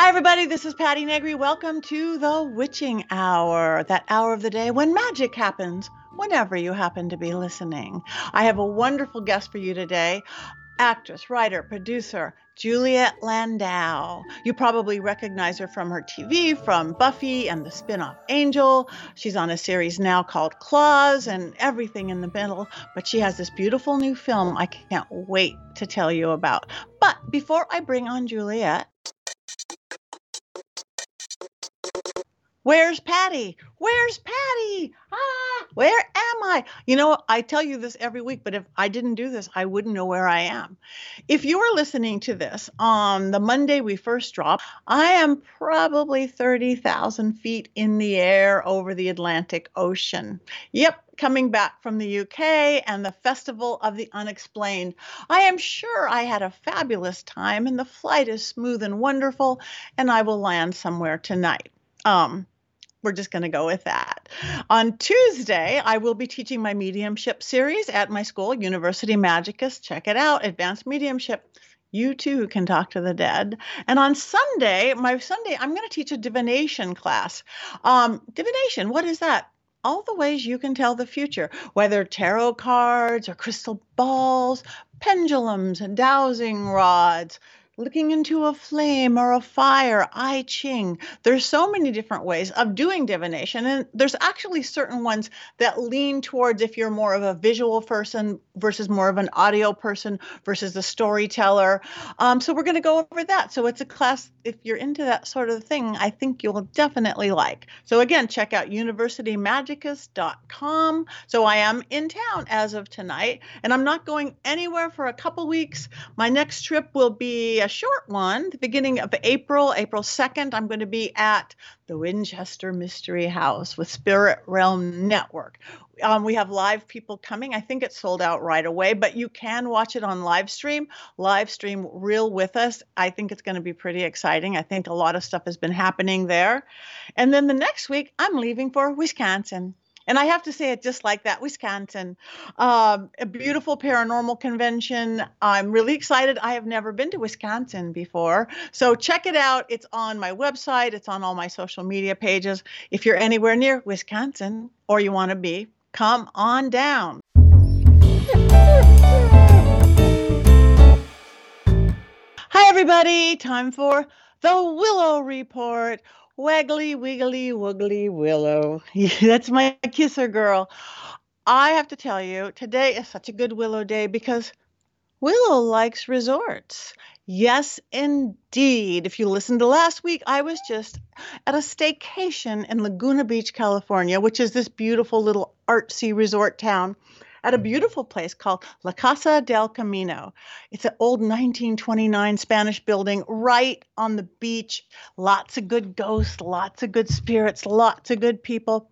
Hi, everybody. This is Patti Negri. Welcome to the Witching Hour, that hour of the day when magic happens, whenever you happen to be listening. I have a wonderful guest for you today actress, writer, producer, Juliet Landau. You probably recognize her from her TV, from Buffy and the spin off Angel. She's on a series now called Claws and everything in the middle. But she has this beautiful new film I can't wait to tell you about. But before I bring on Juliet, Where's Patti? Where's Patti? Ah, where am I? You know, I tell you this every week, but if I didn't do this, I wouldn't know where I am. If you are listening to this on the Monday we first dropped, I am probably 30,000 feet in the air over the Atlantic Ocean. Yep, coming back from the UK and the Festival of the Unexplained. I am sure I had a fabulous time and the flight is smooth and wonderful, and I will land somewhere tonight. Um, we're just going to go with that. On Tuesday, I will be teaching my mediumship series at my school, University Magicus. Check it out, Advanced Mediumship. You too can talk to the dead. And on Sunday, my Sunday, I'm going to teach a divination class. Um, divination, what is that? All the ways you can tell the future, whether tarot cards or crystal balls, pendulums and dowsing rods, looking into a flame or a fire, I Ching. There's so many different ways of doing divination. And there's actually certain ones that lean towards if you're more of a visual person versus more of an audio person versus a storyteller. Um, so we're going to go over that. So it's a class, if you're into that sort of thing, I think you'll definitely like. So again, check out universitymagicus.com. So I am in town as of tonight, and I'm not going anywhere for a couple weeks. My next trip will be a short one, the beginning of April, April 2nd. I'm going to be at the Winchester Mystery House with Spirit Realm Network. Um, we have live people coming. I think it's sold out right away, but you can watch it on live stream. Live stream real with us. I think it's going to be pretty exciting. I think a lot of stuff has been happening there. And then the next week, I'm leaving for Wisconsin. And I have to say it just like that, Wisconsin. Um, a beautiful paranormal convention. I'm really excited. I have never been to Wisconsin before. So check it out. It's on my website, it's on all my social media pages. If you're anywhere near Wisconsin or you want to be, come on down. Hi, everybody. Time for the Willow Report. Waggly, wiggly, woogly, willow. That's my kisser girl. I have to tell you, today is such a good Willow day because Willow likes resorts. Yes, indeed. If you listened to last week, I was just at a staycation in Laguna Beach, California, which is this beautiful little artsy resort town at a beautiful place called La Casa del Camino. It's an old 1929 Spanish building right on the beach. Lots of good ghosts, lots of good spirits, lots of good people.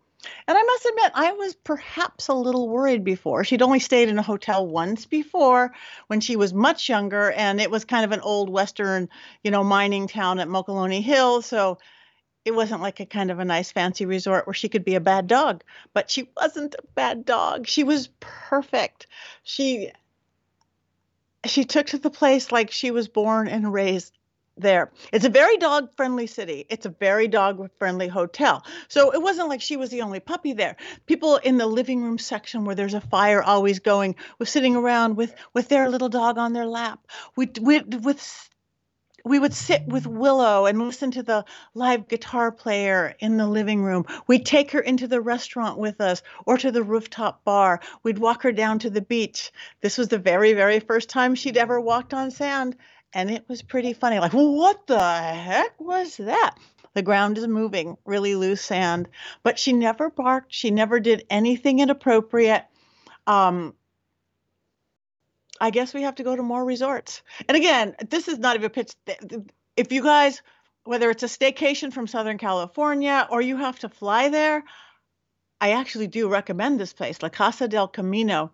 And I must admit, I was perhaps a little worried before. She'd only stayed in a hotel once before when she was much younger, and it was kind of an old Western, you know, mining town at Mokelumne Hill. So it wasn't like a kind of a nice fancy resort where she could be a bad dog, but she wasn't a bad dog. She was perfect. She she took to the place like she was born and raised there. It's a very dog friendly city. It's a very dog friendly hotel. So it wasn't like she was the only puppy there. People in the living room section where there's a fire always going were sitting around with with their little dog on their lap. We with with we would sit with Willow and listen to the live guitar player in the living room. We'd take her into the restaurant with us or to the rooftop bar. We'd walk her down to the beach. This was the very, very first time she'd ever walked on sand. And it was pretty funny. Like, what the heck was that? The ground is moving, really loose sand. But she never barked. She never did anything inappropriate. Um, I guess we have to go to more resorts. And again, this is not even pitch. If you guys, whether it's a staycation from Southern California or you have to fly there, I actually do recommend this place, La Casa del Camino.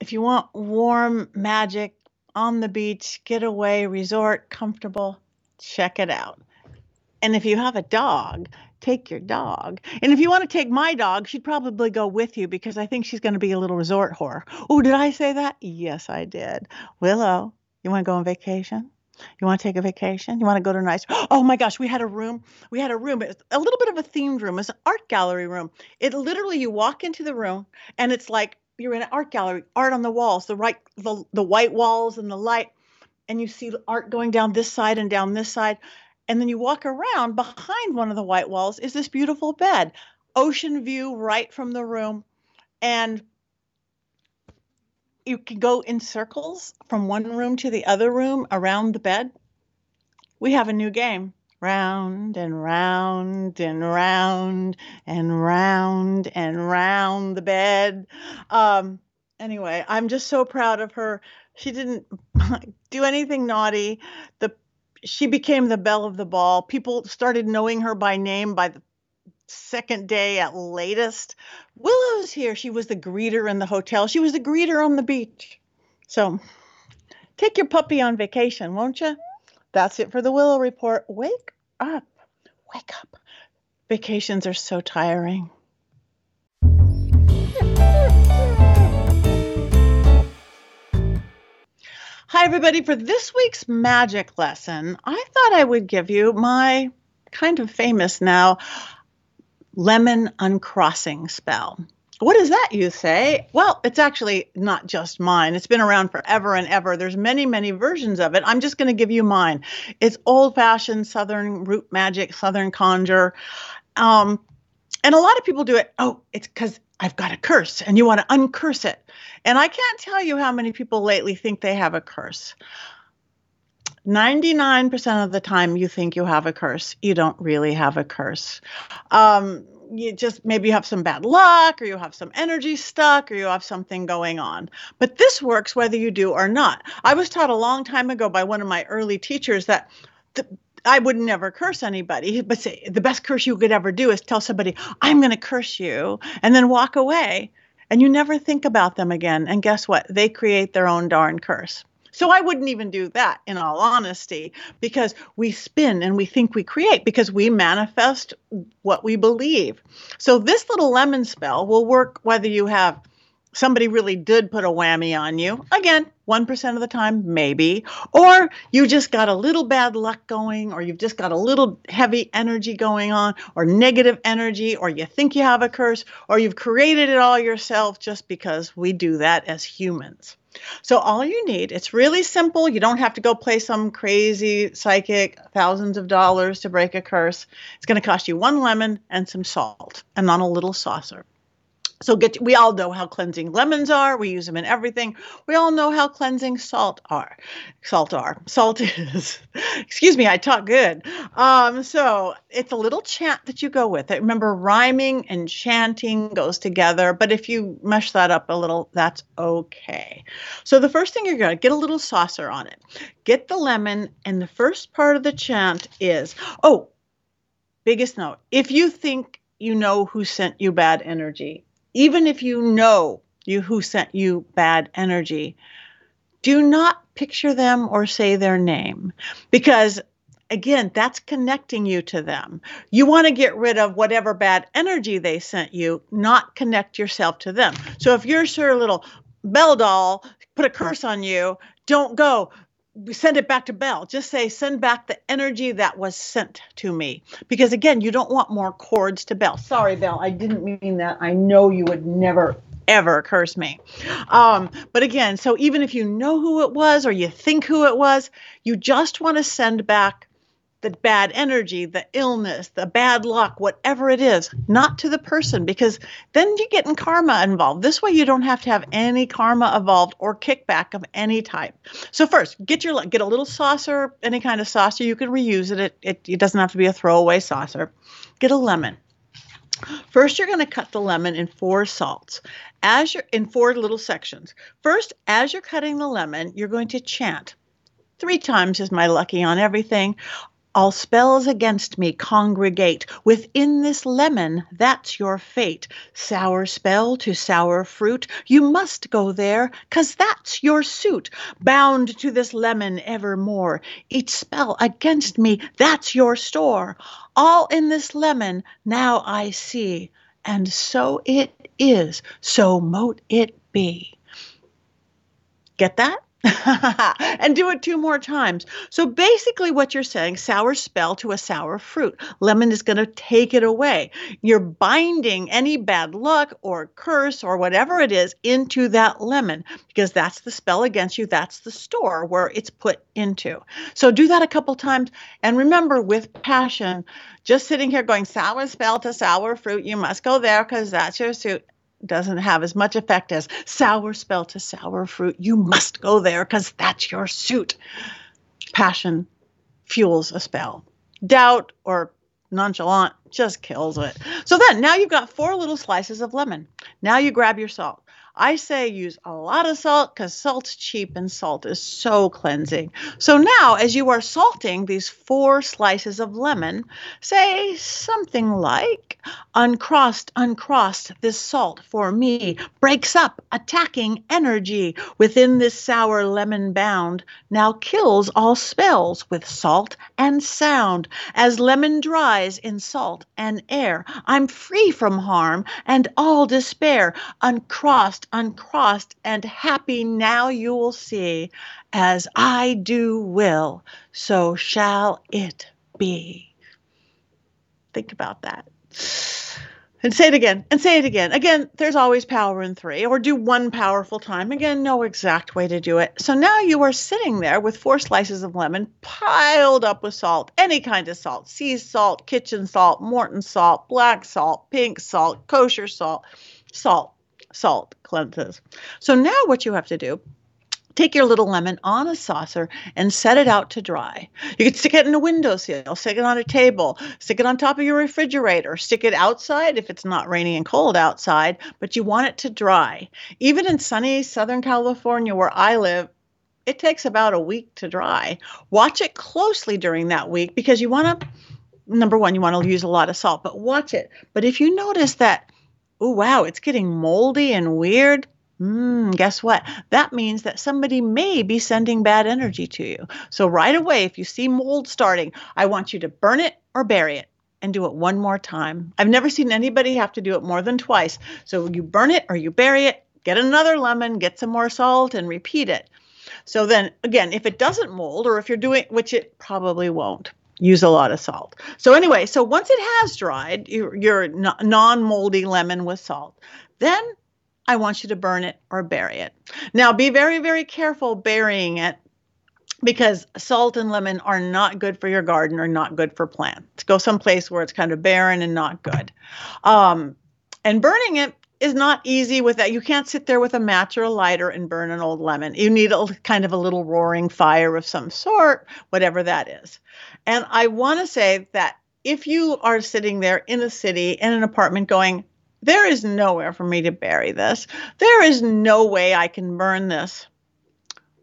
If you want warm magic on the beach, getaway, resort, comfortable, check it out. And if you have a dog, take your dog. And if you want to take my dog, she'd probably go with you because I think she's going to be a little resort whore. Oh, did I say that? Yes, I did. Willow, you want to go on vacation? You want to take a vacation? You want to go to a nice? Oh my gosh, we had a room. We had a room. It's a little bit of a themed room. It's an art gallery room. It literally you walk into the room and it's like you're in an art gallery. Art on the walls, the right, the the white walls and the light, and you see art going down this side and down this side, and then you walk around. Behind one of the white walls is this beautiful bed, ocean view right from the room, and you can go in circles from one room to the other room around the bed. We have a new game. Round and round and round and round and round the bed. Um, anyway, I'm just so proud of her. She didn't do anything naughty. The she became the belle of the ball. People started knowing her by name by the second day at latest. Willow's here. She was the greeter in the hotel. She was the greeter on the beach. So take your puppy on vacation, won't you? That's it for the Willow Report. Wake up. Wake up. Vacations are so tiring. Hi, everybody. For this week's magic lesson, I thought I would give you my kind of famous now lemon uncrossing spell. What is that, you say? Well, it's actually not just mine. It's been around forever and ever. There's many, many versions of it. I'm just going to give you mine. It's old-fashioned Southern root magic, Southern conjure. Um, and a lot of people do it. Oh, it's because I've got a curse and you want to uncurse it. And I can't tell you how many people lately think they have a curse. 99% of the time you think you have a curse, you don't really have a curse. Um, you just maybe you have some bad luck or you have some energy stuck or you have something going on. But this works whether you do or not. I was taught a long time ago by one of my early teachers that the, I would never curse anybody, but say the best curse you could ever do is tell somebody, I'm going to curse you, and then walk away. And you never think about them again. And guess what? They create their own darn curse. So I wouldn't even do that in all honesty because we spin and we think we create because we manifest what we believe. So this little lemon spell will work whether you have somebody really did put a whammy on you. Again, 1% of the time, maybe. Or you just got a little bad luck going, or you've just got a little heavy energy going on, or negative energy, or you think you have a curse, or you've created it all yourself just because we do that as humans. So all you need, it's really simple. You don't have to go play some crazy psychic thousands of dollars to break a curse. It's going to cost you one lemon and some salt and on a little saucer. So get we all know how cleansing lemons are. We use them in everything. We all know how cleansing salt are. Salt are. Salt is. Excuse me, I talk good. Um, so it's a little chant that you go with it. Remember, rhyming and chanting goes together, but if you mesh that up a little, that's okay. So the first thing you're gonna get a little saucer on it. Get the lemon, and the first part of the chant is, oh, biggest note. If you think you know who sent you bad energy, even if you know you who sent you bad energy, do not picture them or say their name because again, that's connecting you to them. You want to get rid of whatever bad energy they sent you, not connect yourself to them. So if you're sure little Bell doll put a curse on you, don't go send it back to Bell. Just say, send back the energy that was sent to me. Because again, you don't want more cords to Bell. Sorry, Bell, I didn't mean that. I know you would never, ever curse me. Um, but again, so even if you know who it was or you think who it was, you just want to send back the bad energy, the illness, the bad luck, whatever it is, not to the person, because then you get in karma involved. This way, you don't have to have any karma involved or kickback of any type. So first, get your get a little saucer, any kind of saucer. You can reuse it. It, it, it doesn't have to be a throwaway saucer. Get a lemon. First, you're going to cut the lemon in four salts. As you're in four little sections. First, as you're cutting the lemon, you're going to chant. Three times is my lucky on everything. All spells against me congregate. Within this lemon, that's your fate. Sour spell to sour fruit, you must go there, 'cause that's your suit. Bound to this lemon evermore. Each spell against me, that's your store. All in this lemon now I see. And so it is, so mote it be. Get that? and do it two more times. So basically, what you're saying, sour spell to a sour fruit. Lemon is going to take it away. You're binding any bad luck or curse or whatever it is into that lemon because that's the spell against you. That's the store where it's put into. So do that a couple times. And remember, with passion, just sitting here going sour spell to sour fruit, you must go there because that's your suit doesn't have as much effect as sour spell to sour fruit. You must go there because that's your suit. Passion fuels a spell. Doubt or nonchalant just kills it. So then now you've got four little slices of lemon. Now you grab your salt. I say use a lot of salt because salt's cheap and salt is so cleansing. So now, as you are salting these four slices of lemon, say something like, Uncrossed, uncrossed, this salt for me breaks up, attacking energy within this sour lemon bound, now kills all spells with salt and sound. As lemon dries in salt and air, I'm free from harm and all despair, uncrossed uncrossed, and happy now you'll see. As I do will, so shall it be. Think about that. And say it again, and say it again. Again, there's always power in three, or do one powerful time. Again, no exact way to do it. So now you are sitting there with four slices of lemon piled up with salt, any kind of salt sea salt, kitchen salt, Morton salt, black salt, pink salt, kosher salt, salt salt cleanses. So now what you have to do take your little lemon on a saucer and set it out to dry. You could stick it in a windowsill, stick it on a table, stick it on top of your refrigerator, stick it outside if it's not rainy and cold outside, but you want it to dry. Even in sunny Southern California where I live, it takes about a week to dry. Watch it closely during that week because you want to number 1 you want to use a lot of salt, but watch it. But if you notice that oh, wow, it's getting moldy and weird. Mm, guess what? That means that somebody may be sending bad energy to you. So, right away, if you see mold starting, I want you to burn it or bury it and do it one more time. I've never seen anybody have to do it more than twice. So, you burn it or you bury it, get another lemon, get some more salt, and repeat it. So, then again, if it doesn't mold or if you're doing, which it probably won't, use a lot of salt. So anyway, so once it has dried, your, your non-moldy lemon with salt, then I want you to burn it or bury it. Now be very, very careful burying it because salt and lemon are not good for your garden or not good for plants. Go someplace where it's kind of barren and not good. Um, and burning it is not easy with that. You can't sit there with a match or a lighter and burn an old lemon. You need a kind of a little roaring fire of some sort, whatever that is. And I want to say that if you are sitting there in a city in an apartment going, there is nowhere for me to bury this. There is no way I can burn this.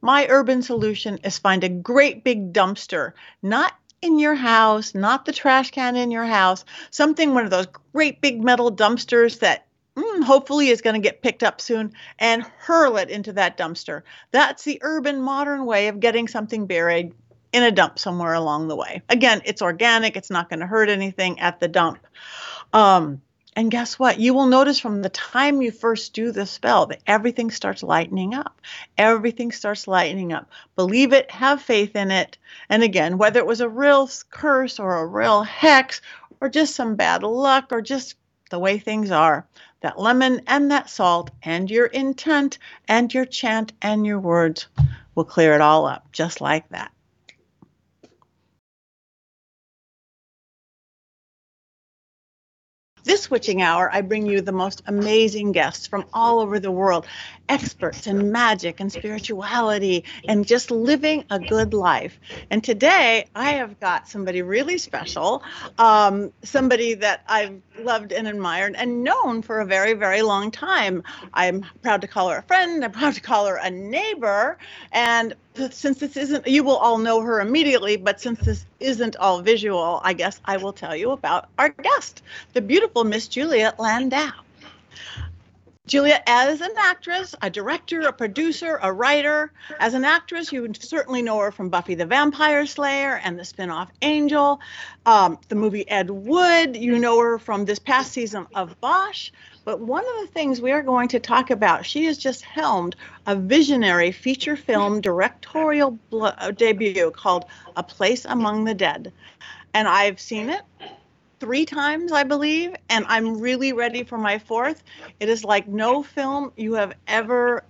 My urban solution is find a great big dumpster, not in your house, not the trash can in your house, something, one of those great big metal dumpsters that mm, hopefully is going to get picked up soon and hurl it into that dumpster. That's the urban modern way of getting something buried in a dump somewhere along the way. Again, it's organic, it's not going to hurt anything at the dump. Um, and guess what? You will notice from the time you first do the spell that everything starts lightening up. Everything starts lightening up. Believe it, have faith in it. And again, whether it was a real curse or a real hex or just some bad luck or just the way things are, that lemon and that salt and your intent and your chant and your words will clear it all up just like that. This witching hour, I bring you the most amazing guests from all over the world, experts in magic and spirituality and just living a good life. And today I have got somebody really special, um, somebody that I've loved and admired and known for a very, very long time. I'm proud to call her a friend, I'm proud to call her a neighbor. And since this isn't, you will all know her immediately, but since this isn't all visual, I guess I will tell you about our guest, the beautiful Miss Juliet Landau. Juliet, as an actress, a director, a producer, a writer, as an actress, you would certainly know her from Buffy the Vampire Slayer and the spin off Angel, um, the movie Ed Wood. You know her from this past season of Bosch. But one of the things we are going to talk about, she has just helmed a visionary feature film directorial uh, debut called A Place Among the Dead. And I've seen it three times, I believe, and I'm really ready for my fourth. It is like no film you have ever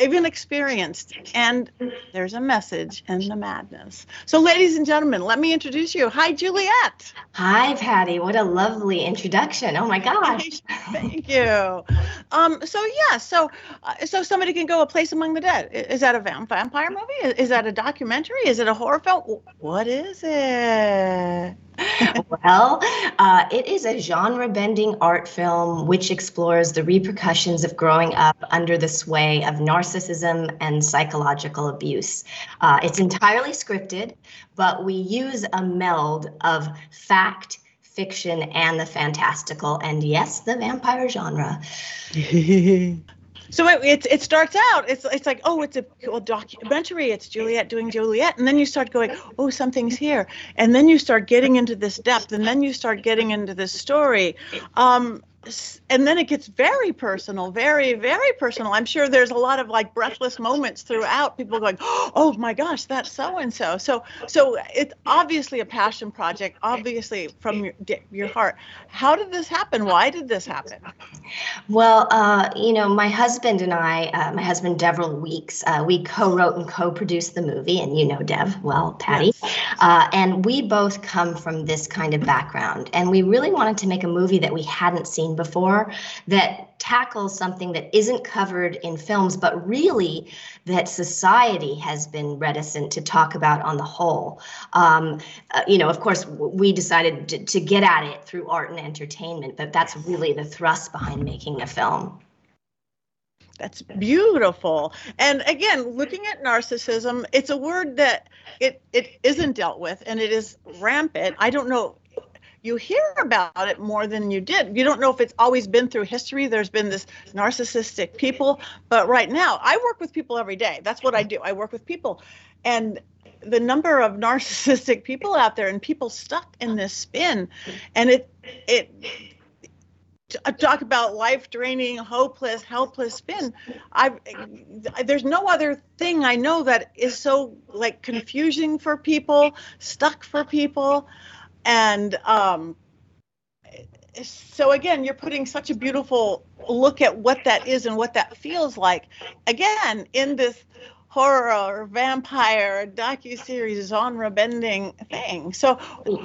even experienced. And there's a message in the madness. So, ladies and gentlemen, let me introduce you. Hi, Juliet. Hi, Patti. What a lovely introduction. Oh my gosh. Thank you. Um, so yeah, so uh, so somebody can go a place among the dead. Is that a vampire movie? Is that a documentary? Is it a horror film? What is it? well, uh, it is a genre bending art film which explores the repercussions of growing up under the sway of narcissism and psychological abuse. Uh, it's entirely scripted, but we use a meld of fact, fiction, and the fantastical, and yes, the vampire genre. So it, it, it starts out it's it's like oh it's a well, documentary it's Juliet doing Juliet and then you start going oh something's here. And then you start getting into this depth and then you start getting into this story. Um, and then it gets very personal, very, very personal. I'm sure there's a lot of like breathless moments throughout. People going, "Oh my gosh, that's so and so." So, so it's obviously a passion project, obviously from your, your heart. How did this happen? Why did this happen? Well, uh, you know, my husband and I, uh, my husband Deverill Weeks, uh, we co-wrote and co-produced the movie, and you know Dev well, Patti, yes. Uh, and we both come from this kind of background, and we really wanted to make a movie that we hadn't seen before that tackles something that isn't covered in films, but really that society has been reticent to talk about on the whole. Um, uh, you know, of course, we decided to, to get at it through art and entertainment, but that's really the thrust behind making a film. That's beautiful. And again, looking at narcissism, it's a word that it it isn't dealt with and it is rampant. I don't know you hear about it more than you did. You don't know if it's always been through history. There's been this narcissistic people, but right now I work with people every day. That's what I do. I work with people. And the number of narcissistic people out there and people stuck in this spin and it it uh, talk about life draining hopeless helpless spin i there's no other thing i know that is so like confusing for people stuck for people and um, so again you're putting such a beautiful look at what that is and what that feels like. Again in this horror vampire docu-series genre bending thing. So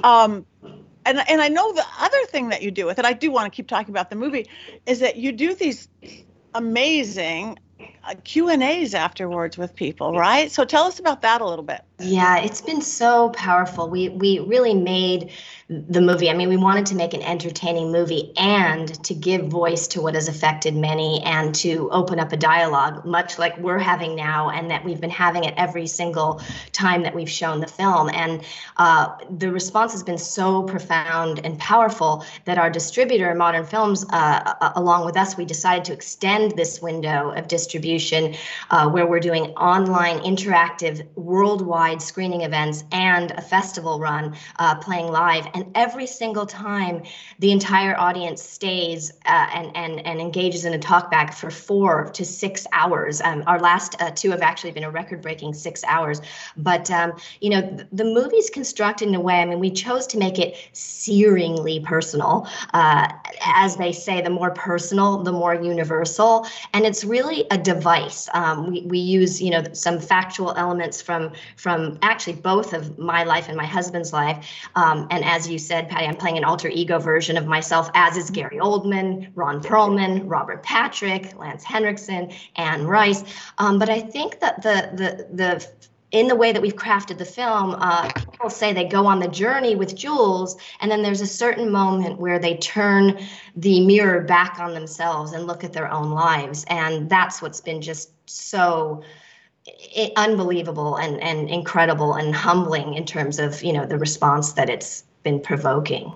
um and and I know the other thing that you do with it I do want to keep talking about the movie is that you do these amazing Uh, Q and A's afterwards with people, right? So tell us about that a little bit. Yeah, it's been so powerful. We we really made the movie. I mean, we wanted to make an entertaining movie and to give voice to what has affected many and to open up a dialogue, much like we're having now, and that we've been having it every single time that we've shown the film. And uh, the response has been so profound and powerful that our distributor, Modern Films, uh, along with us, we decided to extend this window of distribution uh, where we're doing online interactive worldwide screening events and a festival run uh, playing live and every single time the entire audience stays uh, and, and, and engages in a talkback for four to six hours. Um, our last uh, two have actually been a record breaking six hours. But, um, you know, th- the movie's constructed in a way, I mean, we chose to make it searingly personal. Uh, as they say, the more personal, the more universal. And it's really a device. Um, we, we use, you know, some factual elements from, from actually both of my life and my husband's life. Um, and as you said, Patti, I'm playing an alter ego version of myself, as is Gary Oldman, Ron Perlman, Robert Patrick, Lance Henriksen, Anne Rice. Um, but I think that the the the in the way that we've crafted the film, uh, people say they go on the journey with Jules, and then there's a certain moment where they turn the mirror back on themselves and look at their own lives, and that's what's been just so unbelievable and, and incredible and humbling in terms of you know the response that it's been provoking.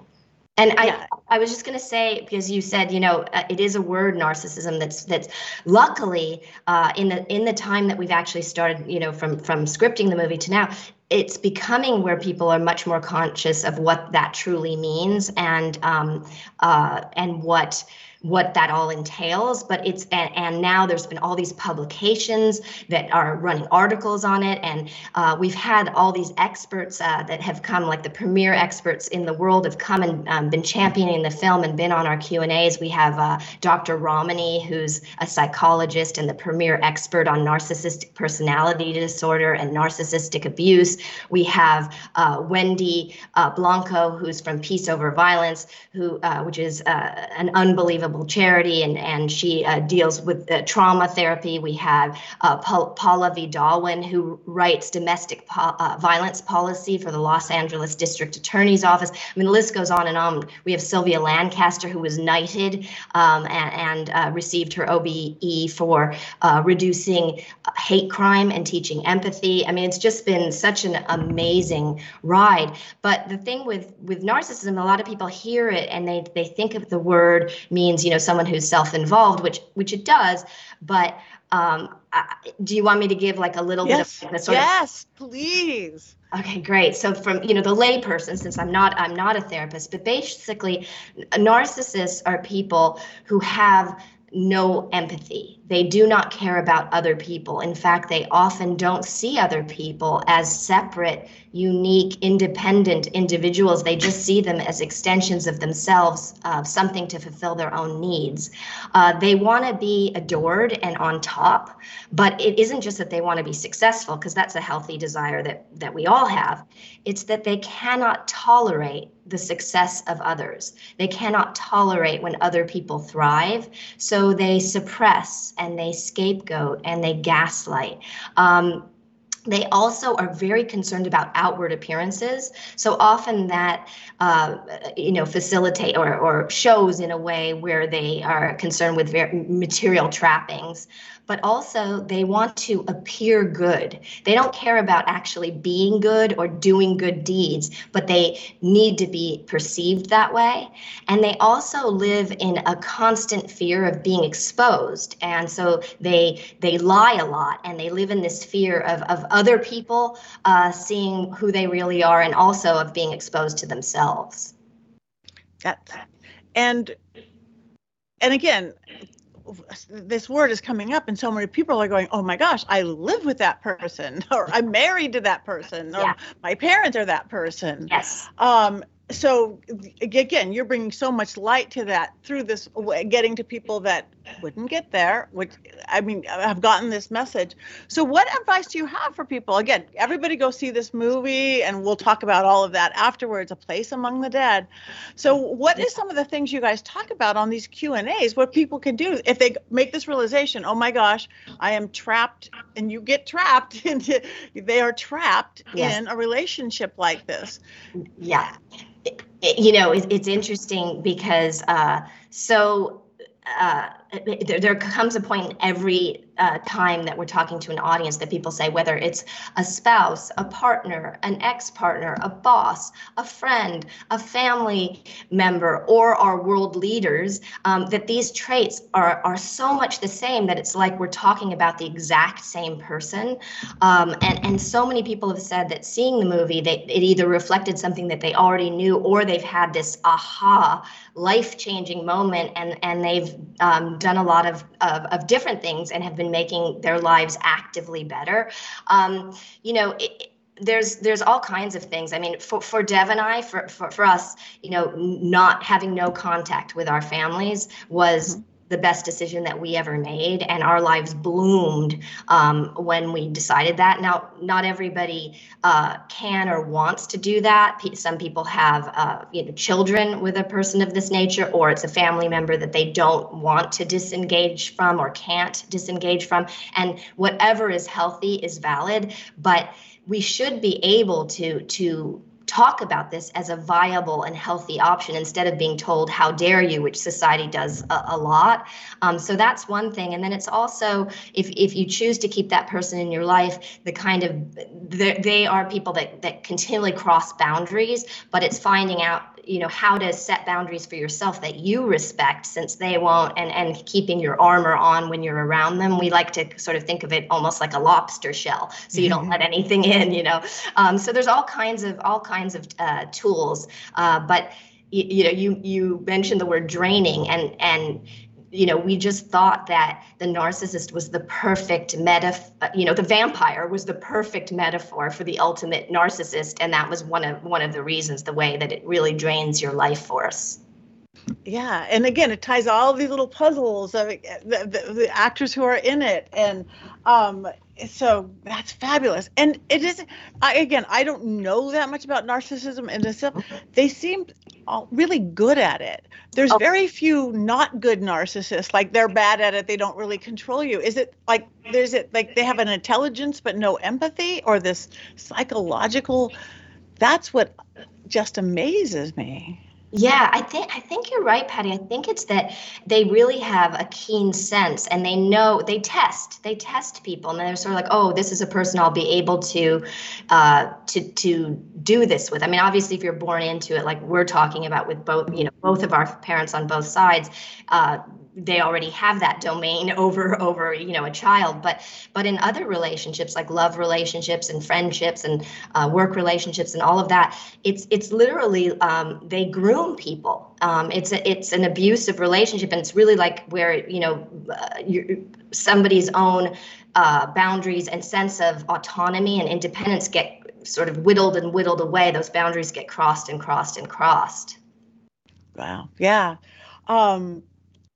And yeah. I, I was just going to say because you said you know uh, it is a word narcissism that's that's luckily uh, in the in the time that we've actually started you know from from scripting the movie to now it's becoming where people are much more conscious of what that truly means and um, uh, and what what that all entails but it's and, and, now there's been all these publications that are running articles on it and uh, we've had all these experts uh, that have come like the premier experts in the world have come and um, been championing the film and been on our q and a's. We have uh, dr ramani who's a psychologist and the premier expert on narcissistic personality disorder and narcissistic abuse. We have uh, wendy uh, blanco who's from peace over violence who uh, which is an unbelievable charity, and and she uh, deals with uh, trauma therapy. We have uh, Paula Vidalwin, who writes domestic po- uh, violence policy for the Los Angeles District Attorney's Office. I mean, the list goes on and on. We have Sylvia Lancaster, who was knighted um, and, and uh, received her OBE for reducing hate crime and teaching empathy. I mean, it's just been such an amazing ride. But the thing with with narcissism, a lot of people hear it and they they think of the word means you know someone who's self-involved which which it does but um, I, do you want me to give like a little yes. bit of sort yes of, please okay great so from you know the layperson since i'm not i'm not a therapist but basically narcissists are people who have no empathy. They do not care about other people. In fact, they often don't see other people as separate unique, independent individuals. They just see them as extensions of themselves, uh, something to fulfill their own needs. Uh, they want to be adored and on top, but it isn't just that they want to be successful, because that's a healthy desire that, that we all have. It's that they cannot tolerate the success of others. They cannot tolerate when other people thrive, so they suppress and they scapegoat and they gaslight. Um, they also are very concerned about outward appearances. So often that, uh, you know, facilitate or, or shows in a way where they are concerned with material trappings but also they want to appear good. They don't care about actually being good or doing good deeds, but they need to be perceived that way. And they also live in a constant fear of being exposed. And so they they lie a lot and they live in this fear of, of other people uh, seeing who they really are and also of being exposed to themselves. And and again this word is coming up and so many people are going oh my gosh i live with that person or i'm married to that person or yeah. my parents are that person yes um so again you're bringing so much light to that through this getting to people that wouldn't get there which i mean i've gotten this message. So what advice do you have for people? Again everybody go see this movie and we'll talk about all of that afterwards a place among the dead. So what is some of the things you guys talk about on these q and a's what people can do if they make this realization oh my gosh i am trapped and you get trapped into they are trapped yes. in a relationship like this? Yeah you know, it, it's interesting because uh, so uh, there, there comes a point in every uh, time that we're talking to an audience that people say, whether it's a spouse, a partner, an ex partner, a boss, a friend, a family member, or our world leaders, um, that these traits are, are so much the same that it's like we're talking about the exact same person. Um, and, and so many people have said that seeing the movie, they, it either reflected something that they already knew or they've had this aha, life changing moment and, and they've um, done a lot of, of, of different things and have been making their lives actively better. Um, you know, it, there's there's all kinds of things. I mean, for, for Dev and I, for, for, for us, you know, not having no contact with our families was mm-hmm the best decision that we ever made and our lives bloomed um, when we decided that. Now not everybody uh, can or wants to do that. Some people have uh, you know children with a person of this nature or it's a family member that they don't want to disengage from or can't disengage from and whatever is healthy is valid but we should be able to to talk about this as a viable and healthy option instead of being told how dare you which society does a, a lot. Um, so that's one thing. And then it's also if, if you choose to keep that person in your life the kind of they are people that, that continually cross boundaries but it's finding out you know how to set boundaries for yourself that you respect since they won't and and keeping your armor on when you're around them. We like to sort of think of it almost like a lobster shell so you don't let anything in you know? Um, so there's all kinds of all kinds of uh, tools uh, but you, you know you you mentioned the word draining and and you know, we just thought that the narcissist was the perfect metaphor, you know, the vampire was the perfect metaphor for the ultimate narcissist. And that was one of one of the reasons, the way that it really drains your life force. Yeah, and again, it ties all these little puzzles of the, the, the actors who are in it, and um, so that's fabulous. And it is, I, again, I don't know that much about narcissism and stuff. They seem really good at it. There's oh. very few not good narcissists. Like they're bad at it. They don't really control you. Is it like there's it like they have an intelligence but no empathy, or this psychological? That's what just amazes me. Yeah, I think I think you're right, Patti. I think it's that they really have a keen sense and they know they test. They test people and they're sort of like, oh, this is a person I'll be able to uh, to to do this with. I mean, obviously, if you're born into it, like we're talking about with both, you know, both of our parents on both sides, uh, they already have that domain over over you know a child. But but in other relationships like love relationships and friendships and uh, work relationships and all of that it's it's literally um, they groom people. Um, it's a, it's an abusive relationship and it's really like where you know uh, somebody's own uh, boundaries and sense of autonomy and independence get sort of whittled and whittled away. Those boundaries get crossed and crossed and crossed. Wow. Yeah. Um,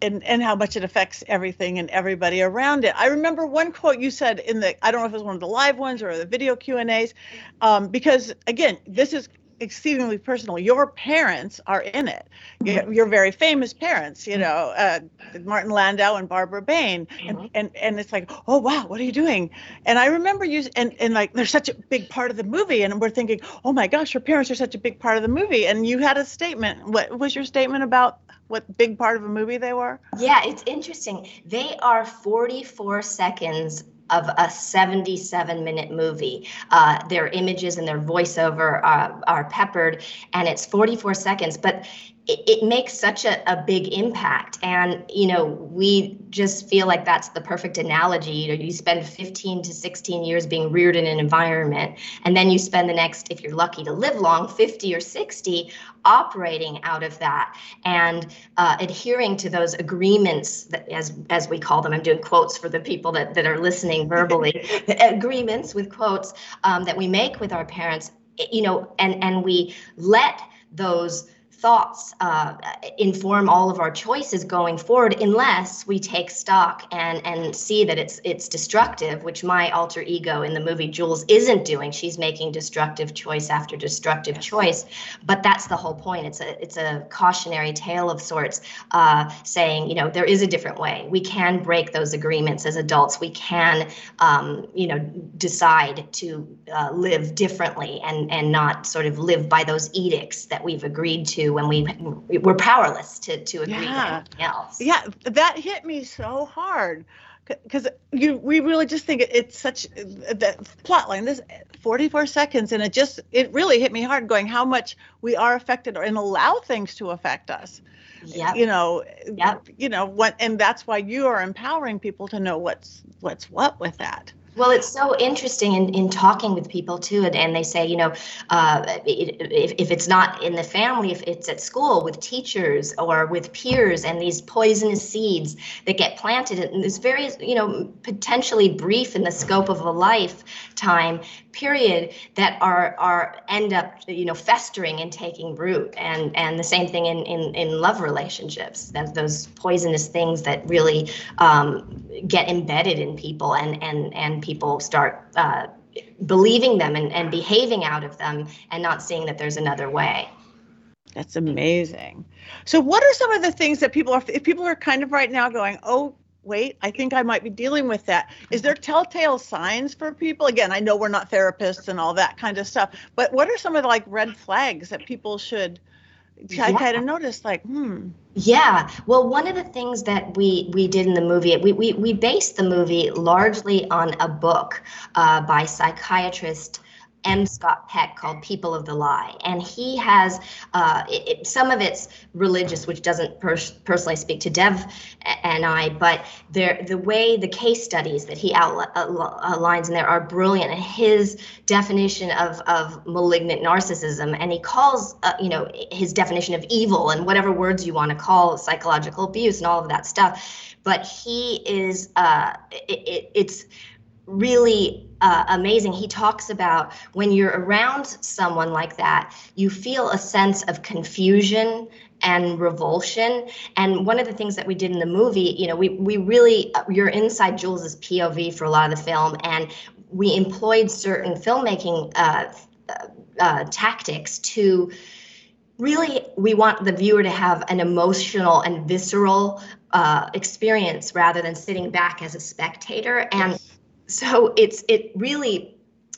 and and how much it affects everything and everybody around it. I remember one quote you said in the I don't know if it was one of the live ones or the video Q and A's, um, because again, this is exceedingly personal. Your parents are in it. Mm-hmm. Your very famous parents, you know, uh, Martin Landau and Barbara Bain, and, mm-hmm. and and it's like, oh wow, what are you doing? And I remember you and and like they're such a big part of the movie, and we're thinking, oh my gosh, your parents are such a big part of the movie. And you had a statement. What was your statement about? What big part of a movie they were? Yeah, it's interesting. They are 44 seconds of a 77 minute movie. Uh, their images and their voiceover are, are peppered, and it's 44 seconds. But it, it makes such a, a big impact. And you know we just feel like that's the perfect analogy. You know you spend 15 to 16 years being reared in an environment and then you spend the next if you're lucky to live long 50 or 60 operating out of that. And uh, adhering to those agreements that, as as we call them i'm doing quotes for the people that, that are listening verbally agreements with quotes um, that we make with our parents you know and and we let those thoughts uh, inform all of our choices going forward unless we take stock and and see that it's it's destructive which my alter ego in the movie Jules isn't doing. She's making destructive choice after destructive choice. But that's the whole point. It's a it's a cautionary tale of sorts uh, saying you know there is a different way. We can break those agreements as adults. We can um, you know decide to uh, live differently and and not sort of live by those edicts that we've agreed to when we we're powerless to to agree yeah. with anything else. Yeah, that hit me so hard because you we really just think it's such the plot line this 44 seconds and it just it really hit me hard going how much we are affected and allow things to affect us yeah you know yep. you know what and that's why you are empowering people to know what's what's what with that well, it's so interesting in, in talking with people too, and, and they say, you know, uh, if, if it's not in the family, if it's at school with teachers or with peers, and these poisonous seeds that get planted, and this very, you know, potentially brief in the scope of a lifetime period that are are end up, you know, festering and taking root, and and the same thing in in, in love relationships, that those poisonous things that really um, get embedded in people and and and people start uh, believing them and, and behaving out of them and not seeing that there's another way. That's amazing. So, what are some of the things that people are, if people are kind of right now going, oh, wait, I think I might be dealing with that. Is there telltale signs for people? Again, I know we're not therapists and all that kind of stuff, but what are some of the like red flags that people should yeah. kind of notice? Like, hmm, yeah. Well, one of the things that we we did in the movie, we we, we based the movie largely on a book uh, by psychiatrist M. Scott Peck called People of the Lie. And he has uh, it, it, some of it's religious, which doesn't pers- personally speak to Dev and I, but there, the way the case studies that he outlines in there are brilliant. And his definition of, of malignant narcissism, and he calls, uh, you know, his definition of evil and whatever words you want to call psychological abuse and all of that stuff. But he is, uh, it, it's, really uh, amazing. He talks about when you're around someone like that, you feel a sense of confusion and revulsion. And one of the things that we did in the movie, you know, we we really uh, you're inside Jules's POV for a lot of the film, and we employed certain filmmaking uh, uh, tactics to really we want the viewer to have an emotional and visceral uh, experience rather than sitting back as a spectator and so it's it really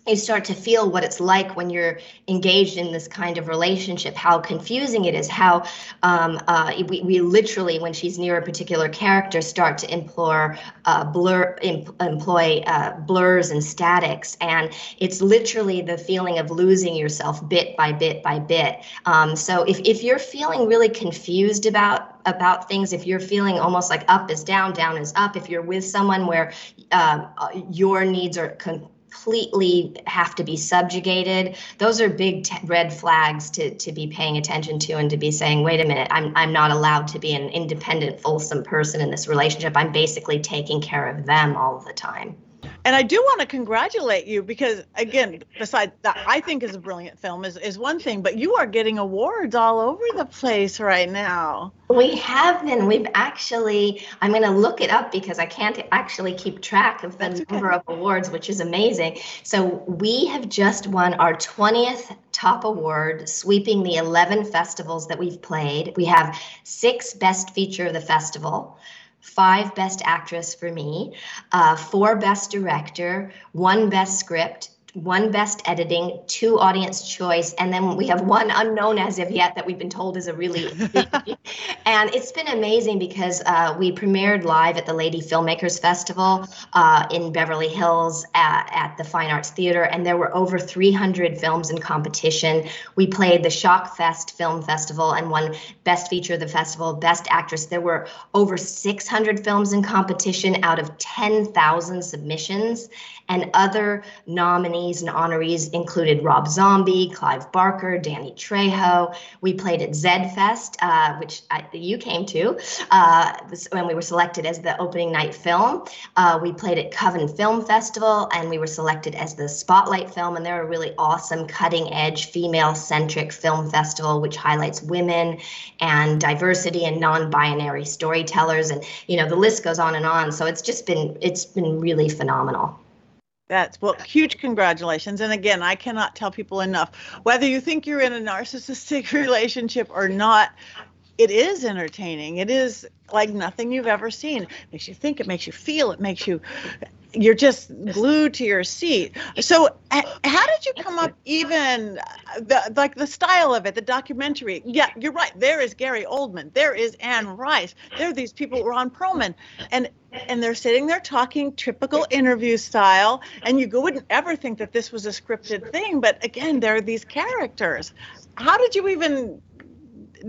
you start to feel what it's like when you're engaged in this kind of relationship how confusing it is how um, uh, we, we literally when she's near a particular character start to implore uh, blur em, employ uh, blurs and statics. And it's literally the feeling of losing yourself bit by bit by bit. Um, so if, if you're feeling really confused about about things if you're feeling almost like up is down down is up if you're with someone where uh, your needs are completely have to be subjugated those are big t- red flags to to be paying attention to and to be saying wait a minute i'm i'm not allowed to be an independent fulsome person in this relationship. I'm basically taking care of them all the time and I do want to congratulate you because, again, besides that, I think is a brilliant film is, is one thing, but you are getting awards all over the place right now. We have been. We've actually, I'm going to look it up because I can't actually keep track of the number of awards, which is amazing. So we have just won our 20th top award, sweeping the 11 festivals that we've played. We have six best feature of the festival five best actress for me, uh, four best director, one best script, one best editing, two audience choice, and then we have one unknown as of yet that we've been told is a really and it's been amazing because uh, we premiered live at the Lady Filmmakers Festival uh, in Beverly Hills at, at, the Fine Arts Theater, and there were over 300 films in competition. We played the Shock Fest Film Festival and won Best Feature of the Festival, Best Actress. There were over 600 films in competition out of 10,000 submissions, and other nominees and honorees included Rob Zombie, Clive Barker, Danny Trejo. We played at Zed Fest, uh, which I, you came to uh, when we were selected as the opening night film. Uh, we played at Coven Film Festival, and we were selected as the Spotlight film. And they're a really awesome, cutting edge, female centric film festival, which highlights women and diversity and non binary storytellers. And, you know, the list goes on and on. So it's just been, it's been really phenomenal. That's well, huge congratulations. And again, I cannot tell people enough whether you think you're in a narcissistic relationship or not, it is entertaining. It is like nothing you've ever seen. It makes you think, it makes you feel, it makes you you're just glued to your seat. So, how did you come up even uh, the like the style of it, the documentary? Yeah, you're right. There is Gary Oldman. There is Anne Rice. There are these people, Ron Perlman, and and they're sitting there talking typical interview style, and you wouldn't ever think that this was a scripted thing. But again, there are these characters. How did you even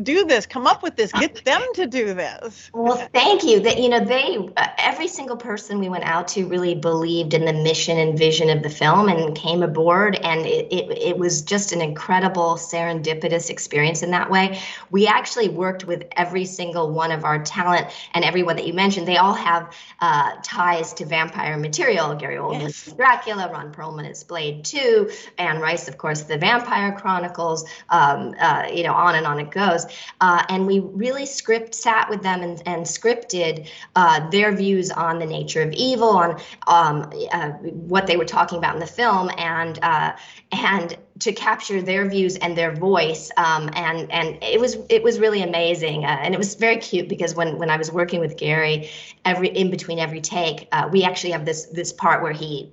do this come up with this get them to do this. Well thank you. That you know they uh, every single person we went out to really believed in the mission and vision of the film and came aboard and it, it, it was just an incredible serendipitous experience in that way. We actually worked with every single one of our talent and everyone that you mentioned. They all have uh, ties to vampire material. Gary oldman yes. dracula ron perlman is blade 2 anne rice of course the vampire chronicles um, uh, you know on and on it goes uh, and we really script sat with them and, and scripted uh, their views on the nature of evil, on um, uh, what they were talking about in the film, and uh, and to capture their views and their voice. Um, and and it was it was really amazing, uh, and it was very cute because when when I was working with Gary, every in between every take, uh, we actually have this this part where he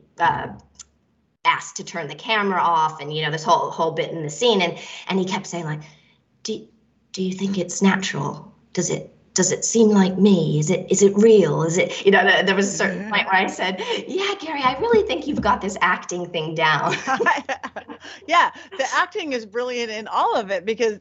asked to turn the camera off and you know this whole whole bit in the scene and and he kept saying like do you think it's natural? Does it does it seem like me? Is it is it real? Is it you know? There was a certain point where I said, "Yeah, Gary, I really think you've got this acting thing down." yeah, the acting is brilliant in all of it because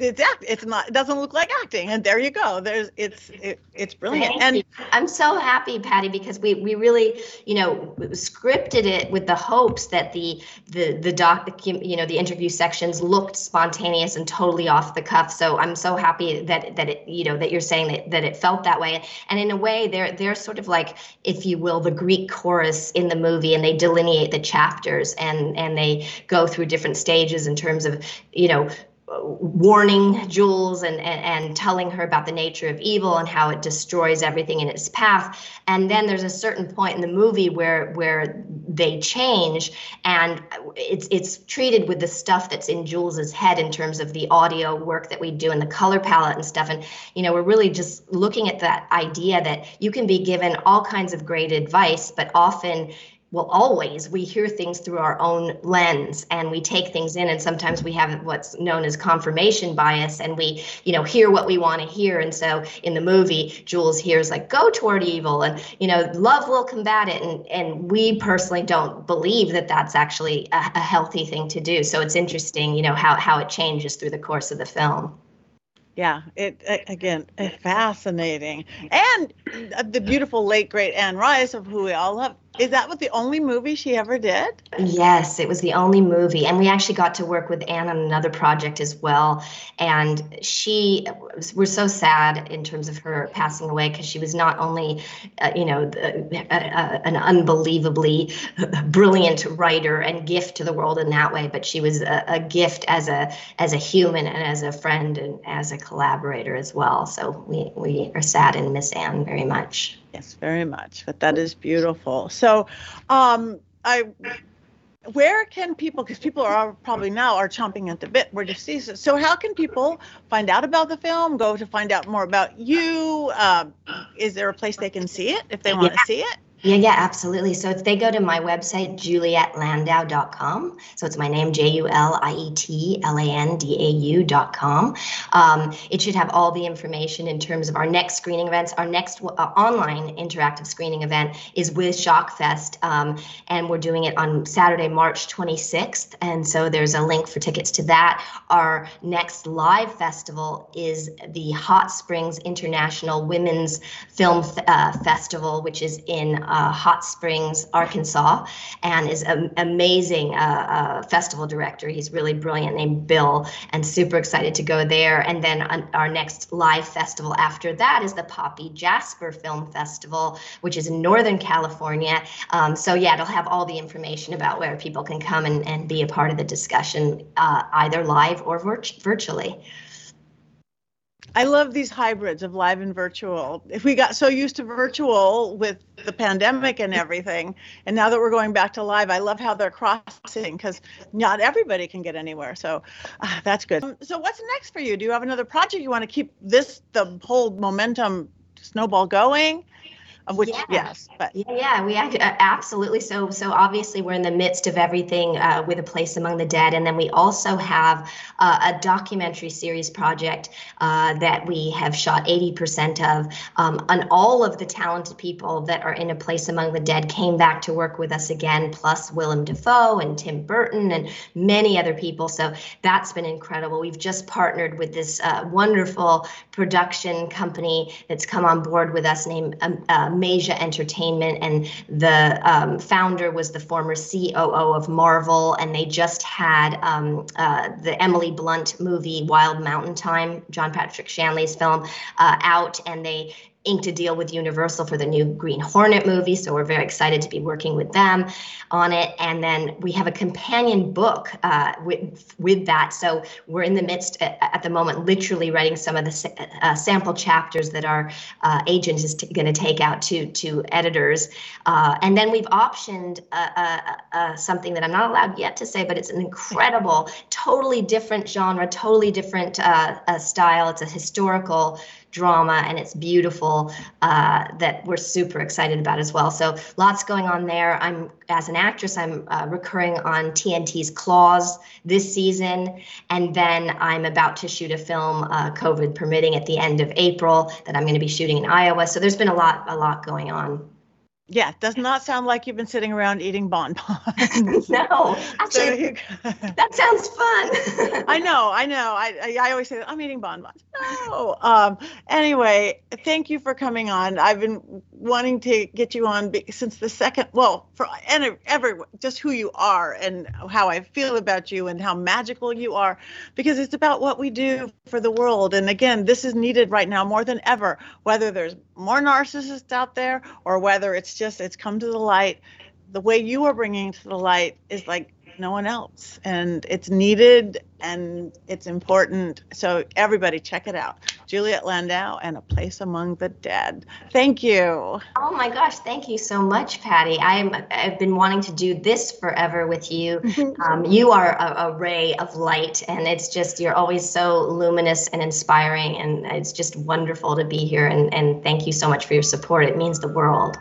it's act it's not it doesn't look like acting and there you go there's it's it, it's brilliant. And i'm so happy Patti because we we really you know scripted it with the hopes that the the the doc you know the interview sections looked spontaneous and totally off the cuff. So i'm so happy that that it you know that you're saying that, that it felt that way. And in a way they're they're sort of like if you will the greek chorus in the movie and they delineate the chapters and and they go through different stages in terms of you know warning Jules and, and, and telling her about the nature of evil and how it destroys everything in its path. And then there's a certain point in the movie where where they change and it's it's treated with the stuff that's in Jules's head in terms of the audio work that we do and the color palette and stuff. And you know, we're really just looking at that idea that you can be given all kinds of great advice, but often well always we hear things through our own lens and we take things in and sometimes we have what's known as confirmation bias and we you know hear what we want to hear. And so in the movie jules hears like go toward evil and you know love will combat it. And and we personally don't believe that that's actually a, a healthy thing to do. So it's interesting you know how how it changes through the course of the film. Yeah it again fascinating and the beautiful late great anne rice of who we all love is that what the only movie she ever did? Yes, it was the only movie. And we actually got to work with Anne on another project as well. And she, we're so sad in terms of her passing away because she was not only, uh, you know, an unbelievably brilliant writer and gift to the world in that way, but she was a, a gift as a as a human and as a friend and as a collaborator as well. So we, we are sad and miss Anne very much. Yes, very much. But that is beautiful. So, um, I where can people because people are probably now are chomping at the bit where to see it so how can people find out about the film go to find out more about you uh, is there a place they can see it if they want to yeah. see it yeah, yeah, absolutely. So if they go to my website, julietlandau.com, so it's my name, J U L I E T L A N D A U.com, um, it should have all the information in terms of our next screening events. Our next uh, online interactive screening event is with Shockfest, um, and we're doing it on Saturday, March 26th. And so there's a link for tickets to that. Our next live festival is the Hot Springs International Women's Film uh, Festival, which is in uh, Hot Springs, Arkansas, and is an amazing uh, uh, festival director. He's really brilliant, named Bill, and super excited to go there. And then our next live festival after that is the Poppy Jasper Film Festival, which is in Northern California. Um, so, yeah, it'll have all the information about where people can come and, and be a part of the discussion, uh, either live or virtually. I love these hybrids of live and virtual. If we got so used to virtual with the pandemic and everything, and now that we're going back to live, I love how they're crossing because not everybody can get anywhere. So uh, that's good. Um, so what's next for you? Do you have another project you want to keep this the whole momentum snowball going? Of which yeah. yes but yeah, yeah we uh, absolutely. So so obviously we're in the midst of everything uh, with a place among the dead. And then we also have uh, a documentary series project uh, that we have shot 80% of. Um, and all of the talented people that are in a place among the dead came back to work with us again plus willem dafoe and tim burton and many other people. So that's been incredible. We've just partnered with this uh, wonderful production company that's come on board with us named um, uh, Amasia Entertainment, and the um, founder was the former COO of Marvel, and they just had um, uh, the Emily Blunt movie Wild Mountain Thyme, John Patrick Shanley's film, uh, out, and they inked a deal with Universal for the new Green Hornet movie, so we're very excited to be working with them on it. And then we have a companion book uh, with with that. So we're in the midst at, at the moment, literally writing some of the uh, sample chapters that our uh, agent is t- going to take out to to editors. Uh, and then we've optioned uh, uh, something that I'm not allowed yet to say, but it's an incredible, totally different genre, totally different style. It's a historical drama, and it's beautiful uh, that we're super excited about as well. So lots going on there. I'm as an actress, I'm uh, recurring on TNT's Claws this season, and then I'm about to shoot a film, uh, COVID permitting, at the end of April that I'm going to be shooting in Iowa. So there's been a lot, a lot going on. Yeah, does not sound like you've been sitting around eating bonbons. no, actually, that sounds fun. I know, I know. I, I, I always say that I'm eating bonbons. No. Um. Anyway, thank you for coming on. I've been wanting to get you on since the second. Well, for and every just who you are and how I feel about you and how magical you are, because it's about what we do for the world. And again, this is needed right now more than ever. Whether there's more narcissists out there or whether it's just it's come to the light. The way you are bringing to the light is like no one else. And it's needed and it's important. So everybody check it out. Juliet landau and a place among the dead. Thank you. Oh my gosh thank you so much Patti. I'm i've been wanting to do this forever with you. Um, you are a, a, ray of light and it's just you're always so luminous and inspiring and it's just wonderful to be here and, and thank you so much for your support. It means the world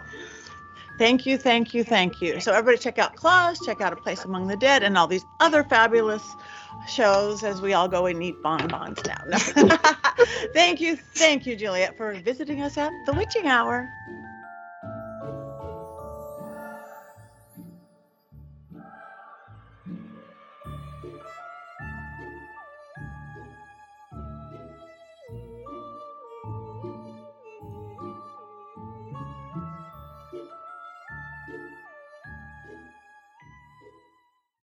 Thank you, thank you, thank you. So everybody check out Claws, check out A Place Among the Dead, and all these other fabulous shows as we all go and eat bonbons now. thank you, thank you, Juliet, for visiting us at the Witching Hour.